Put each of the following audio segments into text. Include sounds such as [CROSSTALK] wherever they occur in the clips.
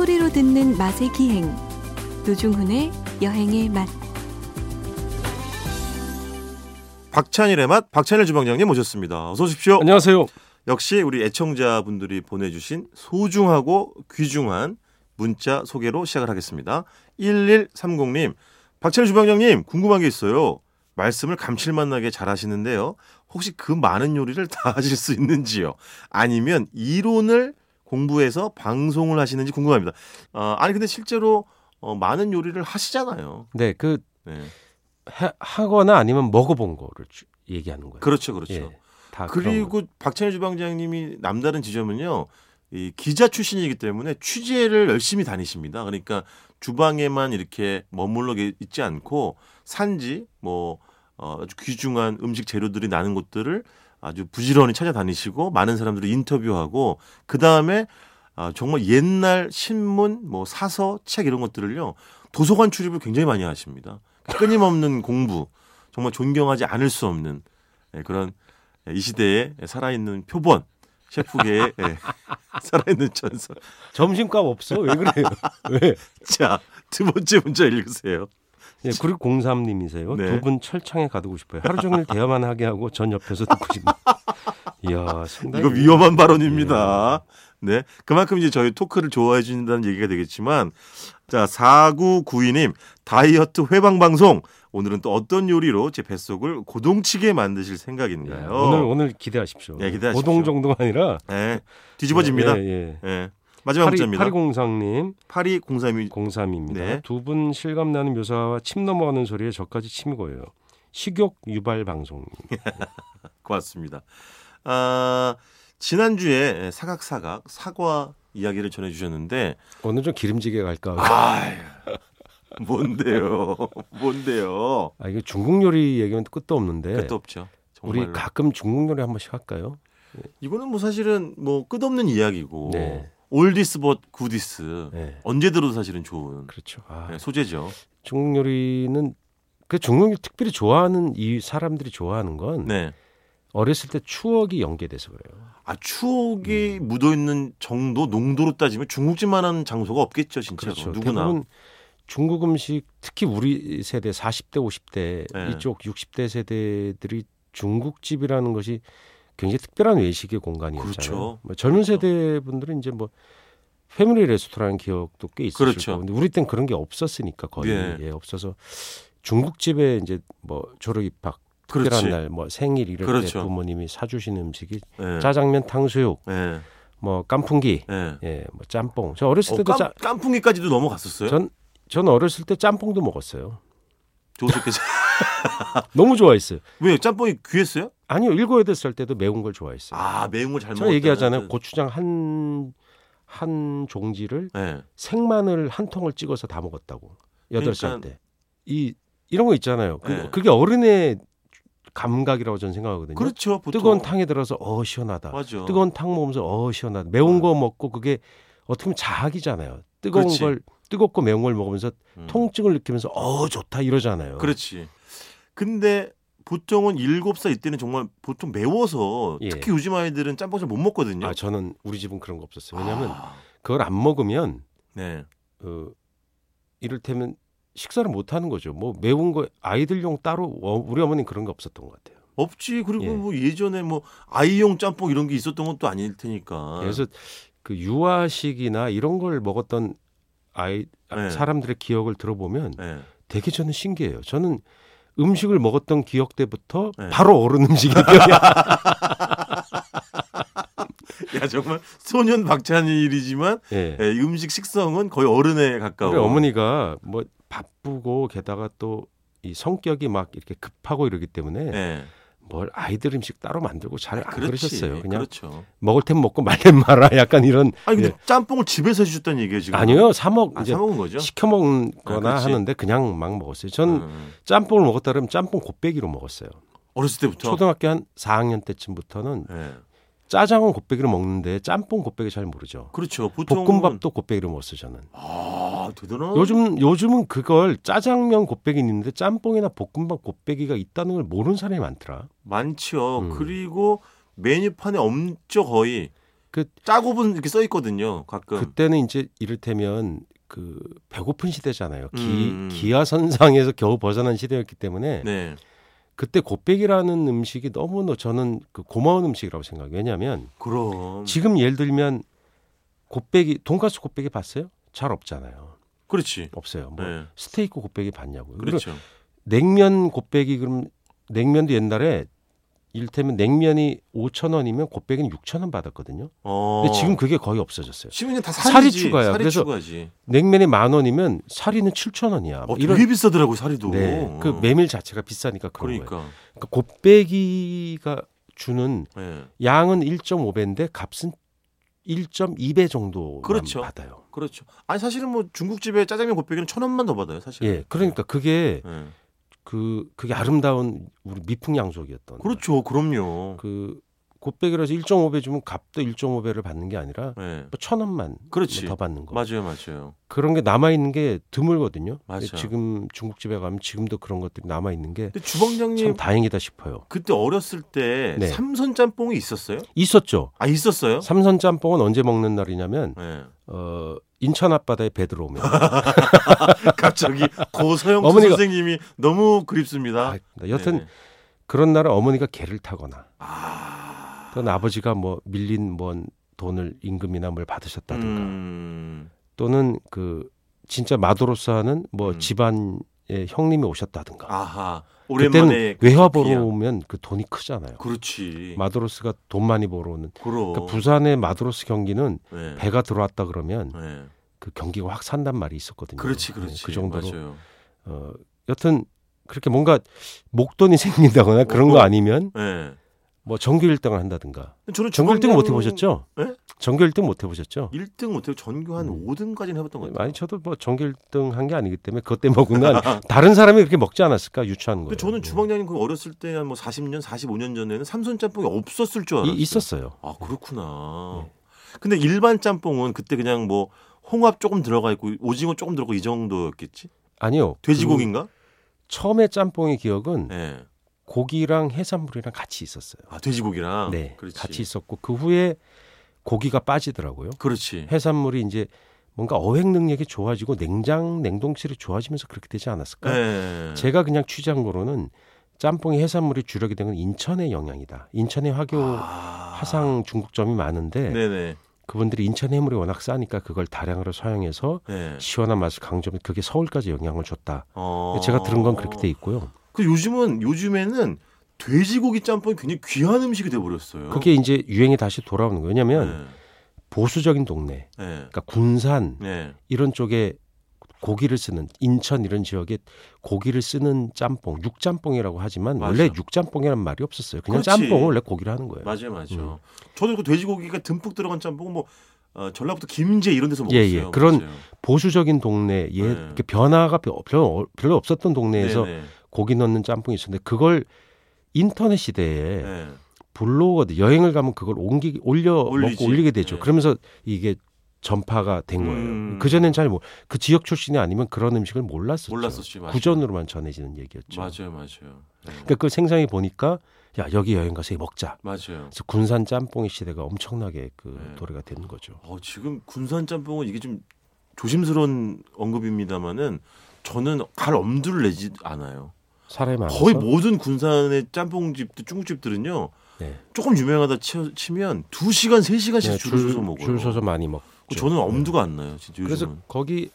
소리로 듣는 맛의 기행 노중훈의 여행의 맛 박찬일의 맛 박찬일 주방장님 모셨습니다. 어서 오십시오. 안녕하세요. 역시 우리 애청자분들이 보내주신 소중하고 귀중한 문자 소개로 시작을 하겠습니다. 1130님, 박찬일 주방장님 궁금한 게 있어요. 말씀을 감칠맛 나게 잘 하시는데요. 혹시 그 많은 요리를 다 하실 수 있는지요? 아니면 이론을 공부해서 방송을 하시는지 궁금합니다. 어, 아니 근데 실제로 어, 많은 요리를 하시잖아요. 네, 그 네. 하, 하거나 아니면 먹어본 거를 주- 얘기하는 거예요. 그렇죠, 그렇죠. 예, 다. 그리고 박찬일 주방장님이 남다른 지점은요. 이 기자 출신이기 때문에 취재를 열심히 다니십니다. 그러니까 주방에만 이렇게 머물러 계- 있지 않고 산지 뭐 어, 아주 귀중한 음식 재료들이 나는 곳들을 아주 부지런히 찾아다니시고 많은 사람들을 인터뷰하고 그 다음에 아, 정말 옛날 신문, 뭐 사서, 책 이런 것들을요 도서관 출입을 굉장히 많이 하십니다. 끊임없는 공부, 정말 존경하지 않을 수 없는 예, 그런 이 시대에 살아있는 표본 셰프계의 예, [LAUGHS] 살아있는 전설. 점심값 없어? 왜 그래요? 왜? [LAUGHS] 자, 두 번째 문자 읽으세요. 예, 그리고 03님이세요. 네. 두분 철창에 가두고 싶어요. 하루 종일 대화만 하게 하고 전 옆에서 듣고 싶네요. 이야, 상당히 이거 위험한 발언입니다. 네. 그만큼 이제 저희 토크를 좋아해 주신다는 얘기가 되겠지만 자, 4992님 다이어트 회방 방송 오늘은 또 어떤 요리로 제 뱃속을 고동치게 만드실 예, 생각인가요? 오늘 오늘 기대하십시오. 네, 기대하십시오. 고동 정도가 아니라 네. 뒤집어집니다. 예, 예. 예. 마지막 문자입니다. 8203님 8203이 03입니다. 네. 두분 실감나는 묘사와 침 넘어가는 소리에 저까지 침이 고여요. 식욕 유발 방송. [LAUGHS] 고맙습니다. 아, 지난주에 사각사각 사과 이야기를 전해 주셨는데 오늘 좀 기름지게 갈까? 아, [LAUGHS] 뭔데요? 뭔데요? 아 이게 중국 요리 얘기면 끝도 없는데 끝도 없죠. 우리 정말로. 가끔 중국 요리 한 번씩 할까요? 이거는 뭐 사실은 뭐 끝없는 이야기고 네. oldies but goodies 네, 언제 들어도 사실은 좋은 그렇죠. 아, 네, 소재죠. 중국 요리는 그 중국 요리 특별히 좋아하는 이 사람들이 좋아하는 건 네. 어렸을 때 추억이 연계돼서 그래요. 아 추억이 음. 묻어 있는 정도 농도로 따지면 중국집만한 장소가 없겠죠, 진짜로 그렇죠. 누구나. 중국 음식 특히 우리 세대 40대 50대 네. 이쪽 60대 세대들이 중국집이라는 것이 굉장히 특별한 외식의 공간이었잖아요. 그렇죠. 뭐 젊은 그렇죠. 세대 분들은 이제 뭐 패밀리 레스토랑 기억도 꽤 있으실 그렇죠. 거고 근데 우리 땐 그런 게 없었으니까 거의 예. 예, 없어서 중국집에 이제 뭐 졸업 입학 특별한. 날 뭐 생일 이럴 그렇죠. 때 부모님이 사주시는 음식이 네. 짜장면 탕수육 네. 뭐 깐풍기 네. 예뭐 짬뽕 저 어렸을 어, 때도 깜, 짜, 깐풍기까지도 넘어갔었어요. 전, 전 어렸을 때 짬뽕도 먹었어요. 좋으셨겠어요. [LAUGHS] 너무 좋아했어요. 왜 짬뽕이 귀했어요? 아니요, 일곱 여덟 살 때도 매운 걸 좋아했어요. 아 매운 걸잘 먹었다. 제가 얘기하잖아요. 고추장 한, 한 종지를 네. 생마늘 한 통을 찍어서 다 먹었다고. 여덟 살 그러니까- 때. 이, 이런 거 있잖아요. 그, 네. 그게 어른의 감각이라고 저는 생각하거든요. 그렇죠. 보통. 뜨거운 탕에 들어서 어 시원하다. 맞아. 뜨거운 탕 먹으면서 어 시원하다. 매운 거 먹고 그게 어떻게 보면 자학이잖아요. 뜨거운 그렇지. 걸 뜨겁고 매운 걸 먹으면서 음. 통증을 느끼면서 어 좋다 이러잖아요. 그렇지. 근데 보통은 일곱 살 이때는 정말 보통 매워서 예. 특히 요즘 아이들은 짬뽕 잘 못 먹거든요. 아 저는 우리 집은 그런 거 없었어요. 왜냐하면 아, 그걸 안 먹으면 네. 어, 이를테면 식사를 못 하는 거죠. 뭐 매운 거 아이들용 따로 어, 우리 어머니는 그런 게 없었던 것 같아요. 없지. 그리고 예. 뭐 예전에 뭐 아이용 짬뽕 이런 게 있었던 것도 아닐 테니까. 그래서 그 유아식이나 이런 걸 먹었던 아이 네. 사람들의 기억을 들어보면 네. 되게 저는 신기해요. 저는 음식을 먹었던 기억 때부터 네. 바로 어른 음식이 [LAUGHS] 야 정말 소년 박찬일이지만 예. 예, 이 음식 식성은 거의 어른에 가까워. 우리 어머니가 뭐 바쁘고 게다가 또 이 성격이 막 이렇게 급하고 이러기 때문에 예. 뭘 아이들 음식 따로 만들고 잘안 그렇지. 그러셨어요. 그냥 그렇죠. 먹을 템 먹고 말땐 말아 [LAUGHS] 약간 이런 아니 근데 예. 짬뽕을 집에서 해주셨다는 얘기예요 지금. 아니요 사먹 아, 이제 사 먹은 거죠? 시켜 먹거나 아. 하는데 그냥 막 먹었어요. 전 음. 짬뽕을 먹었다 그러면 짬뽕 곱빼기로 먹었어요. 어렸을 때부터. 초등학교 한 4학년 때쯤부터는 예. 짜장은 곱빼기로 먹는데 짬뽕 곱빼기 잘 모르죠. 그렇죠. 보통 볶음밥도 곱빼기로 먹었어요 저는. 아 대단한. 요즘 요즘은 그걸 짜장면 곱빼기 있는데 짬뽕이나 볶음밥 곱빼기가 있다는 걸 모르는 사람이 많더라. 많죠. 음. 그리고 메뉴판에 엄청 거의 그- 짜고분 이렇게 써 있거든요. 가끔. 그때는 이제 이를테면 그 배고픈 시대잖아요. 기, 음. 기아선상에서 겨우 벗어난 시대였기 때문에 네. 그때 곱빼기라는 음식이 너무 저는 그 고마운 음식이라고 생각해요. 왜냐하면 그럼. 지금 예를 들면 곱빼기 돈가스 곱빼기 봤어요? 잘 없잖아요. 그렇지. 없어요. 뭐 네. 스테이크 곱빼기 봤냐고요. 그렇죠. 냉면 곱빼기 그럼 냉면도 옛날에 이를테면 냉면이 5천 원이면 곱빼기는 6천 원 받았거든요. 어. 근데 지금 그게 거의 없어졌어요. 지금 그냥 다 살이. 추가야. 그래서 추가지. 냉면이 만 원이면 사리는 7천 원이야. 어, 이런 되게 비싸더라고 살이도. 네, 그 어. 메밀 자체가 비싸니까 그런 거예요. 그러니까. 그러니까 곱빼기가 주는 네. 양은 1.5배인데 값은 1.2배 정도 그렇죠. 받아요. 그렇죠. 아니 사실은 뭐 중국집에 짜장면 곱빼기는 천 원만 더 받아요. 사실. 예, 그러니까 그게 네. 그 그게 아름다운 우리 미풍양속이었던. 그렇죠. 그럼요. 그 곱빼기라서 1.5배 주면 값도 1.5배를 받는 게 아니라 네. 뭐천 원만 그렇지. 더 받는 거. 맞아요, 맞아요. 그런 게 남아 있는 게 드물거든요. 맞아요. 지금 중국집에 가면 지금도 그런 것들이 남아 있는 게 근데 참 주방장님 다행이다 싶어요. 그때 어렸을 때 네. 삼선 짬뽕이 있었어요? 있었죠. 아 있었어요? 삼선 짬뽕은 언제 먹는 날이냐면 네. 어 인천 앞바다에 배 들어오면 [LAUGHS] 갑자기 고서영 어머니가- 선생님이 너무 그립습니다. 아, 여튼 네. 그런 날은 어머니가 개를 타거나 아, 또는 아버지가 뭐 밀린 뭔 돈을 임금이나 뭘 받으셨다든가 음, 또는 그 진짜 마도로스 하는 뭐 음. 집안의 형님이 오셨다든가 아하 그때는 오랜만에 외화 그 보러. 오면 그 돈이 크잖아요. 그렇지. 마도로스가 돈 많이 벌어 오는 그럼. 그러니까 부산의 마도로스 경기는 네. 배가 들어왔다 그러면 네. 그 경기가 확 산단 말이 있었거든요. 그렇지, 네, 그렇지. 그 정도로 맞아요. 어 여튼 그렇게 뭔가 목돈이 [LAUGHS] 생긴다거나 그런 거 목돈. 아니면 네. 뭐 전교 1등을 한다든가. 저는 전교 1등 못 해보셨죠? 네? 전교 1등 못 해보셨죠? 1등 못해고 전교 한 음. 5등까지는 해봤던 것 같아요. 아니 저도 뭐 전교 1등 한 게 아니기 때문에 그것 때문에 먹은 건 [LAUGHS] 다른 사람이 그렇게 먹지 않았을까 유추하는 거예요. 저는 주방장님 그 어렸을 때 한 뭐 40년, 45년 전에는 삼선 짬뽕이 없었을 줄 알았어요. 이, 있었어요. 아 그렇구나. 네. 근데 일반 짬뽕은 그때 그냥 뭐 홍합 조금 들어가 있고 오징어 조금 들어가고 이 정도였겠지? 아니요. 돼지고기인가? 그 처음에 짬뽕의 기억은 네. 고기랑 해산물이랑 같이 있었어요. 아 돼지고기랑. 네, 그렇지. 같이 있었고 그 후에 고기가 빠지더라고요. 그렇지. 해산물이 이제 뭔가 어획 능력이 좋아지고 냉장 냉동실이 좋아지면서 그렇게 되지 않았을까? 네. 제가 그냥 취재한 거로는 짬뽕이 해산물이 주력이 된 건 인천의 영향이다. 인천에 화교 아. 화상 중국점이 많은데 네네. 그분들이 인천 해물이 워낙 싸니까 그걸 다량으로 사용해서 네. 시원한 맛을 강조하면 그게 서울까지 영향을 줬다. 어. 제가 들은 건 그렇게 돼 있고요. 그 요즘은 요즘에는 돼지고기 짬뽕이 굉장히 귀한 음식이 돼 버렸어요. 그게 이제 유행이 다시 돌아오는 거예요. 왜냐하면 보수적인 동네, 네. 네. 그러니까 군산 네. 이런 쪽에 고기를 쓰는 인천 이런 지역에 고기를 쓰는 짬뽕, 육짬뽕이라고 하지만 맞아. 원래 육짬뽕이라는 말이 없었어요. 그냥 그렇지. 짬뽕을 원래 고기를 하는 거예요. 맞아요, 맞아요. 음. 저도 그 돼지고기가 듬뿍 들어간 짬뽕은 뭐 어, 전라북도 김제 이런 데서 예, 먹었어요. 예. 그런 맞아요. 보수적인 동네, 예, 네. 변화가 별- 별로, 별로 없었던 동네에서 네네. 고기 넣는 짬뽕이 있었는데 그걸 인터넷 시대에 네. 블로거들 여행을 가면 그걸 옮기 올려 올리지. 먹고 올리게 되죠. 네. 그러면서 이게 전파가 된 거예요. 음. 그 전엔 잘 뭐 그 지역 출신이 아니면 그런 음식을 몰랐었죠. 몰랐었지, 맞아요. 구전으로만 전해지는 얘기였죠. 맞아요, 맞아요. 네. 그러니까 그걸 생생히 보니까 야 여기 여행 가서 먹자. 맞아요. 그래서 군산 짬뽕의 시대가 엄청나게 그 네. 도래가 되는 거죠. 어, 지금 군산 짬뽕은 이게 좀 조심스러운 언급입니다만은 저는 갈 엄두를 내지 않아요. 사람이 많아서 거의 모든 군산의 짬뽕집들, 중국집들은요. 네. 조금 유명하다 치, 치면 2시간, 3시간씩 네, 줄을 서서 먹어요. 줄 서서 많이 먹. 저는 엄두가 안 나요, 진짜 그래서 요즘은. 거기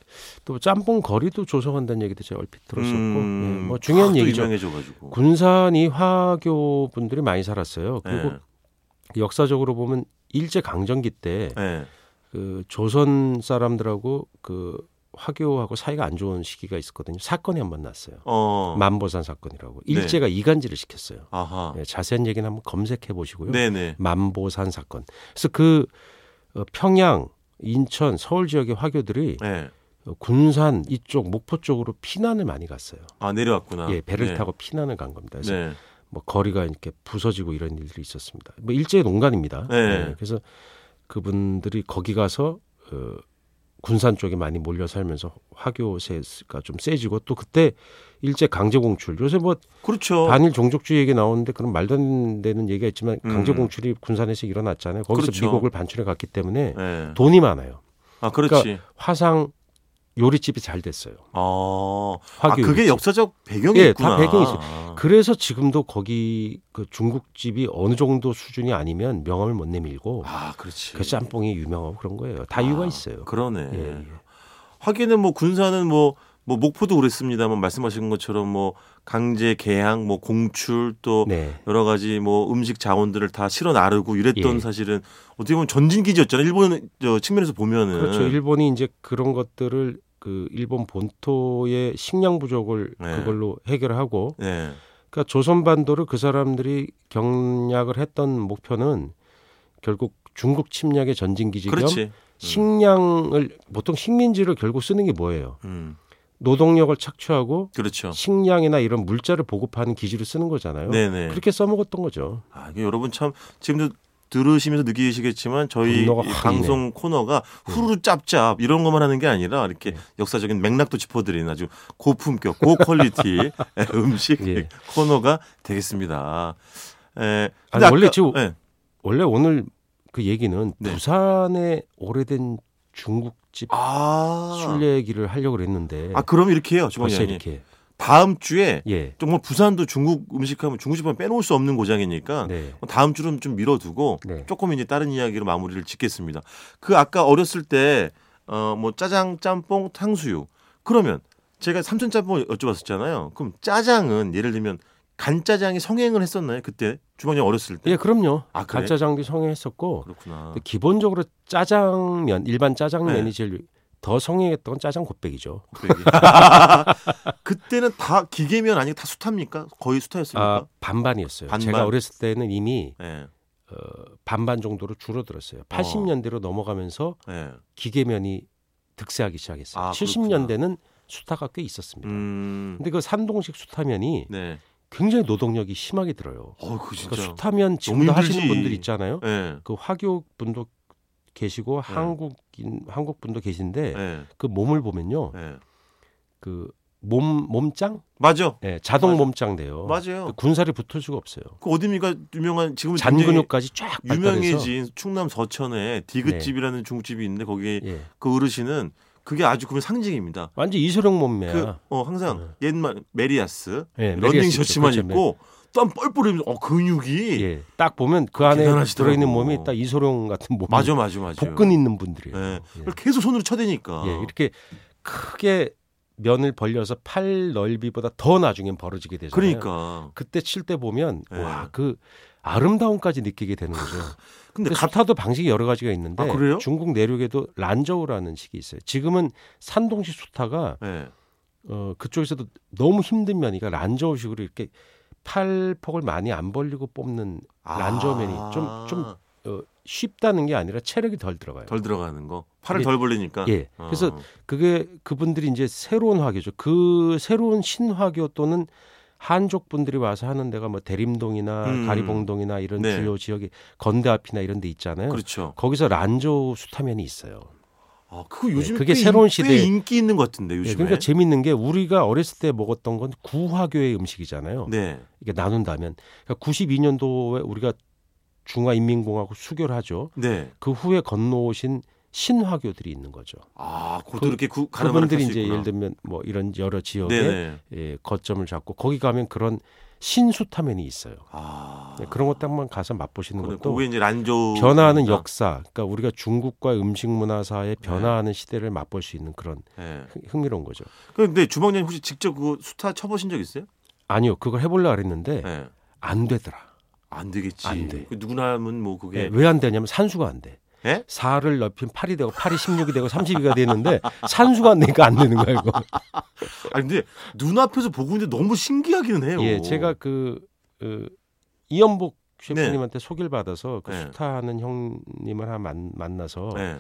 또 짬뽕 거리도 조성한다는 얘기도 제가 얼핏 들었었고 음, 예, 뭐 중요한 얘기죠. 유명해져가지고. 군산이 화교 분들이 많이 살았어요. 그리고 네. 역사적으로 보면 일제 강점기 때 네. 그 조선 사람들하고 그 화교하고 사이가 안 좋은 시기가 있었거든요. 사건이 한 번 났어요. 어. 만보산 사건이라고 네. 일제가 이간질을 시켰어요. 아하. 예, 자세한 얘기는 한번 검색해 보시고요. 네네. 만보산 사건. 그래서 그 어, 평양, 인천, 서울 지역의 화교들이 네. 어, 군산 이쪽 목포 쪽으로 피난을 많이 갔어요. 아 내려왔구나. 예, 배를 네. 타고 피난을 간 겁니다. 그래서 네. 뭐 거리가 이렇게 부서지고 이런 일들이 있었습니다. 뭐 일제의 농간입니다. 네. 그래서 그분들이 거기 가서 어, 군산 쪽에 많이 몰려 살면서 화교세가 좀 세지고 또 그때 일제 강제 공출 요새 뭐 그렇죠. 반일 종족주의 얘기 나오는데 그런 말도 안 되는 얘기가 있지만 음. 강제 공출이 군산에서 일어났잖아요. 거기서 그렇죠. 미국을 반출해 갔기 때문에 예. 돈이 많아요. 아, 그렇지. 화상 요리집이 잘 됐어요. 어. 아, 화교 그게. 역사적 배경이 예, 있구나. 다 배경이 있어요. 그래서 지금도 거기 그 중국집이 어느 정도 수준이 아니면 명함을 못 내밀고 아, 그렇지. 그 짬뽕이 유명하고 그런 거예요. 다 이유가 아, 있어요. 그러네. 예, 예. 하기는 뭐 군사는 뭐, 뭐 목포도 그랬습니다만 말씀하신 것처럼 뭐 강제 개항, 뭐 공출 또 네. 여러 가지 뭐 음식 자원들을 다 실어 나르고 이랬던 예. 사실은 어떻게 보면 전진 기지였잖아요. 일본 저 측면에서 보면은 그렇죠. 일본이 이제 그런 것들을 그 일본 본토의 식량 부족을 네. 그걸로 해결하고 네. 그러니까 조선 반도를 그 사람들이 경략을 했던 목표는 결국 중국 침략의 전진 기지 겸 그렇지. 식량을 보통 식민지를 결국 쓰는 게 뭐예요? 음. 노동력을 착취하고 그렇죠. 식량이나 이런 물자를 보급하는 기지로 쓰는 거잖아요. 네네. 그렇게 써먹었던 거죠. 아, 여러분 참 지금도 들으시면서 느끼시겠지만 저희 방송 코너가 후루루 짭짭 이런 것만 하는 게 아니라 이렇게 네. 역사적인 맥락도 짚어드리는 아주 고품격, 고퀄리티 [LAUGHS] 음식 예. 코너가 되겠습니다. 에, 아니, 근데 원래 지금 예, 원래 오늘 그 얘기는 네. 부산의 오래된 중국집 아, 술 얘기를 하려고 그랬는데 아 그럼 이렇게 해요, 주방장님. 이렇게 다음 주에 예. 정말 부산도 중국 음식하면 중국집하면 빼놓을 수 없는 고장이니까 네. 다음 주는 좀 미뤄두고 네. 조금 이제 다른 이야기로 마무리를 짓겠습니다. 그 아까 어렸을 때 어 뭐 짜장, 짬뽕, 탕수육 그러면 제가 삼천 짬뽕 여쭤봤었잖아요. 그럼 짜장은 예를 들면 간짜장이 성행을 했었나요? 그때 주방장 어렸을 때? 예, 그럼요. 아, 그래? 간짜장도 성행했었고 그렇구나. 근데 기본적으로 짜장면 일반 짜장면이 네. 제일 더 성행했던 건 짜장 곱빼기죠. 곱빼기. [LAUGHS] 그때는 다 기계면 아니고 다 수타입니까? 거의 수타였습니까? 아 반반이었어요. 반반? 제가 어렸을 때는 이미 예. 어, 반반 정도로 줄어들었어요. 80년대로 넘어가면서 예. 기계면이 득세하기 시작했어요. 아, 70년대는 수타가 꽤 있었습니다. 음. 근데 그 산동식 수타면이 네. 굉장히 노동력이 심하게 들어요. 어, 그. 그러니까 수타면 지금도 하시는. 분들 있잖아요. 예. 그 화교 분도 계시고 네. 한국인 한국 분도 계신데 예. 그 몸을 보면요. 예. 그몸 몸짱? 맞아. 예, 자동 맞아. 몸짱 돼요. 맞아요. 그 군살이 붙을 수가 없어요. 그 어디입니까? 유명한 지금 잔근육까지 쫙 유명해진 충남 서천에 디귿집이라는 중국집이 있는데 거기 예. 그 어르신은 그게 아주 그러면 상징입니다. 완전 이소룡 몸매야. 그 어, 항상 옛날 메리야스 예, 러닝 셔츠만 그렇죠. 입고 땀 뻘뻘 흘리면서 어 근육이 예, 딱 보면 그 안에 대단하시더라고. 들어있는 몸이 딱 이소룡 같은 몸. 맞아 맞아 맞아. 복근 있는 분들이에요. 예. 예. 계속 손으로 쳐대니까. 예, 이렇게 크게 면을 벌려서 팔 넓이보다 더 나중엔 벌어지게 되잖아요. 그러니까. 그때 칠 때 보면 예. 와그 아름다움까지 느끼게 되는 거죠. 근데 그갑 수타도 방식이 여러 가지가 있는데 아, 그래요? 중국 내륙에도 란저우라는 식이 있어요. 지금은 산동식 수타가 예. 어, 그쪽에서도 너무 힘든 면이가 란저우식으로 이렇게 팔폭을 많이 안 벌리고 뽑는 란저우면이 좀- 좀 어, 쉽다는 게 아니라 체력이 덜 들어가요. 덜 들어가는 거. 팔을 덜 벌리니까. 예. 어. 그래서 그게 그분들이 이제 새로운 화교죠. 그 새로운 신화교 또는 한족 분들이 와서 하는 데가 뭐 대림동이나 음. 가리봉동이나 이런 네. 주요 지역이 건대 앞이나 이런 데 있잖아요. 그렇죠. 거기서 란저우 수타면이 있어요. 아, 그거 요즘 그게 꽤 새로운 인- 시대에- 꽤 인기 있는 것 같은데 예, 요즘에. 그러니까 재밌는 게 우리가 어렸을 때 먹었던 건 구화교의 음식이잖아요. 네. 이게 나눈다면 그러니까 92년도에 우리가 중화인민공화국 수교를 하죠. 네. 그 후에 건너오신 신화교들이 있는 거죠. 아, 고도 그- 그분들이 이제 있구나. 예를 들면 뭐 이런 여러 지역에 네네. 예, 거점을 잡고 거기 가면 그런 신수타면이 있어요. 아. 네, 그런 것도 한번 가서 맛보시는 그래, 것도 그게 이제 란조 변화하는 역사, 그러니까 우리가 중국과 음식 문화사의 네. 변화하는 시대를 맛볼 수 있는 그런 예. 흥- 흥미로운 거죠. 근데 주방장님 혹시 직접 그 수타 쳐보신 적 있어요? 아니요, 그걸 해보려 그랬는데 예. 안 되더라. 안 되겠지. 안 돼. 그 누구나 하면 뭐 그게 왜 안 되냐면 산수가 안 돼. 예? 4를 넓힌 8이 되고 8이 16이 되고 32가 되는데 산수가 안 되니까 안 되는 거예요. 이거. 아니 근데 눈앞에서 보고 있는데 너무 신기하기는 해요. 예, 제가 그, 그 이연복 셰프님한테 소개를 받아서 그 네. 수타하는 형님을 하나 만, 만나서 예.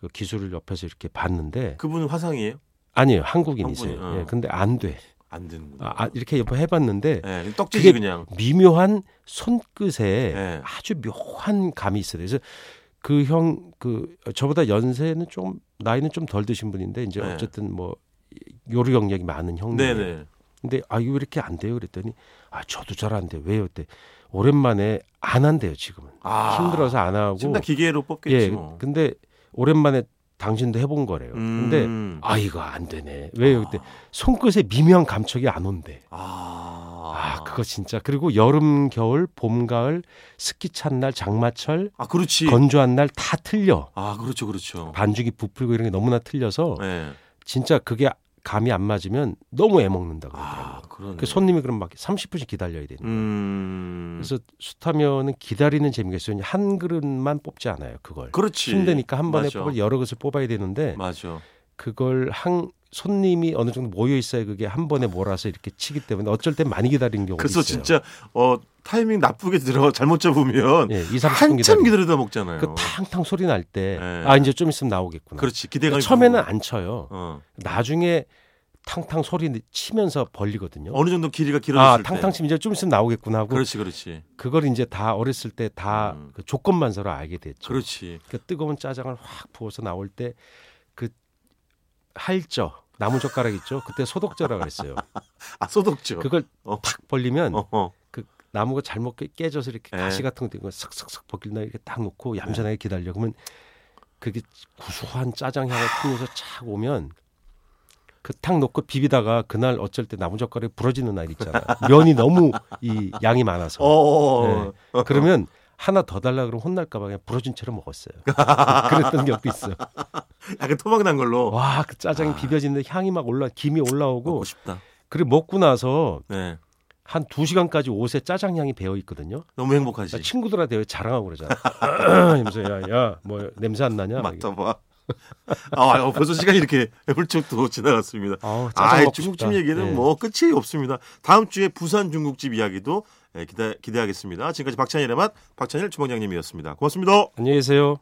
그 기술을 옆에서 이렇게 봤는데 그분은 화상이에요? 아니에요 한국인이세요. 한국인, 어. 예, 근데 안 돼. 안 되는구나. 아, 아, 이렇게 옆에 해봤는데 예, 떡지지 그냥. 미묘한 손끝에 예. 아주 묘한 감이 있어요. 그래서 그 형 그 저보다 연세는 좀 나이는 좀 덜 드신 분인데 이제 네. 어쨌든 뭐 요리 경력이 많은 형님. 네네. 근데 아 이거 왜 이렇게 안 돼요? 그랬더니 아 저도 잘 안 돼. 왜요? 그때 오랜만에 안 한대요 지금은. 아, 힘들어서 안 하고. 지금 다 기계로 뽑겠지 예. 뭐. 근데 오랜만에 당신도 해본 거래요. 근데 음. 아 이거 안 되네. 왜요? 그때 손끝에 미묘한 감촉이 안 온대. 아, 아 그거 진짜 그리고 여름 겨울 봄 가을 습기 찬날 장마철 아 그렇지. 건조한 날 다 틀려. 아 그렇죠, 그렇죠. 반죽이 부풀고 이런 게 너무나 틀려서 네. 진짜 그게 감이 안 맞으면 너무 애먹는다 그러더라고요. 아 그러네. 그 손님이 그럼 막 30분씩 기다려야 되는 거예요. 음. 그래서 숯하면은 기다리는 재미가 있어요. 한 그릇만 뽑지 않아요. 그걸 그렇지. 힘드니까 한 번에 맞아. 뽑을 여러 그릇을 뽑아야 되는데 맞아. 그걸 한 손님이 어느 정도 모여 있어야 그게 한 번에 몰아서 이렇게 치기 때문에 어쩔 땐 많이 기다리는 경우가 그래서 있어요. 진짜 어 타이밍 나쁘게 들어 [LAUGHS] 잘못 잡으면 예, 2, 30분 한참 기다리. 기다리다 먹잖아요. 그 탕탕 소리 날때 예. 아 이제 좀 있으면 나오겠구나. 그렇지 기대감이 처음에는 붙고. 안 쳐요. 어. 나중에 탕탕 소리 치면서 벌리거든요. 어느 정도 길이가 아 길어졌을 때. 탕탕 치면 이제 좀 있으면 나오겠구나 하고 그렇지, 그렇지, 그걸 이제 다 어렸을 때다 음. 그 조건만서로 알게 됐죠. 그렇지. 그 뜨거운 짜장을 확 부어서 나올 때그 할저 나무 젓가락 있죠. 그때 소독저라 그랬어요. [LAUGHS] 아 소독죠. 그걸 어. 팍 벌리면 어, 어. 그 나무가 잘못 깨- 깨져서 이렇게 예. 가시 같은 거 되고 슥슥슥 벗길나 이렇게 딱 놓고 얌전하게 기다려. 그러면 그게 구수한 짜장 향을 풍겨서 착 오면 그 탁 놓고 비비다가 그날 어쩔 때 나무 젓가락이 부러지는 날 있잖아. 면이 너무 이 양이 많아서. 어, 어, 어. 그러면 하나 더 달라 그러면 혼날까 봐 그냥 부러진 채로 먹었어요. [LAUGHS] 그랬던 적도 있어요. [LAUGHS] 약간 토막 난 걸로 와, 그 짜장이 아. 비벼지는데 향이 막 올라 김이 올라오고 먹고 싶다. 그리고 먹고 나서 네, 한두 시간까지 옷에 짜장 향이 배어 있거든요. 너무 행복하지. 나 친구들한테 자랑하고 그러잖아. [LAUGHS] 이러면서 야, 야, 뭐 냄새 안 나냐? 맡아봐. 아, 아, 벌써 시간이 이렇게 훌쩍 또 지나갔습니다. 아, 먹고 중국집 싶다. 얘기는 네. 뭐 끝이 없습니다. 다음 주에 부산 중국집 이야기도 예, 기대, 기대하겠습니다. 지금까지 박찬일의 맛 박찬일 주방장님이었습니다. 고맙습니다. 안녕히 계세요.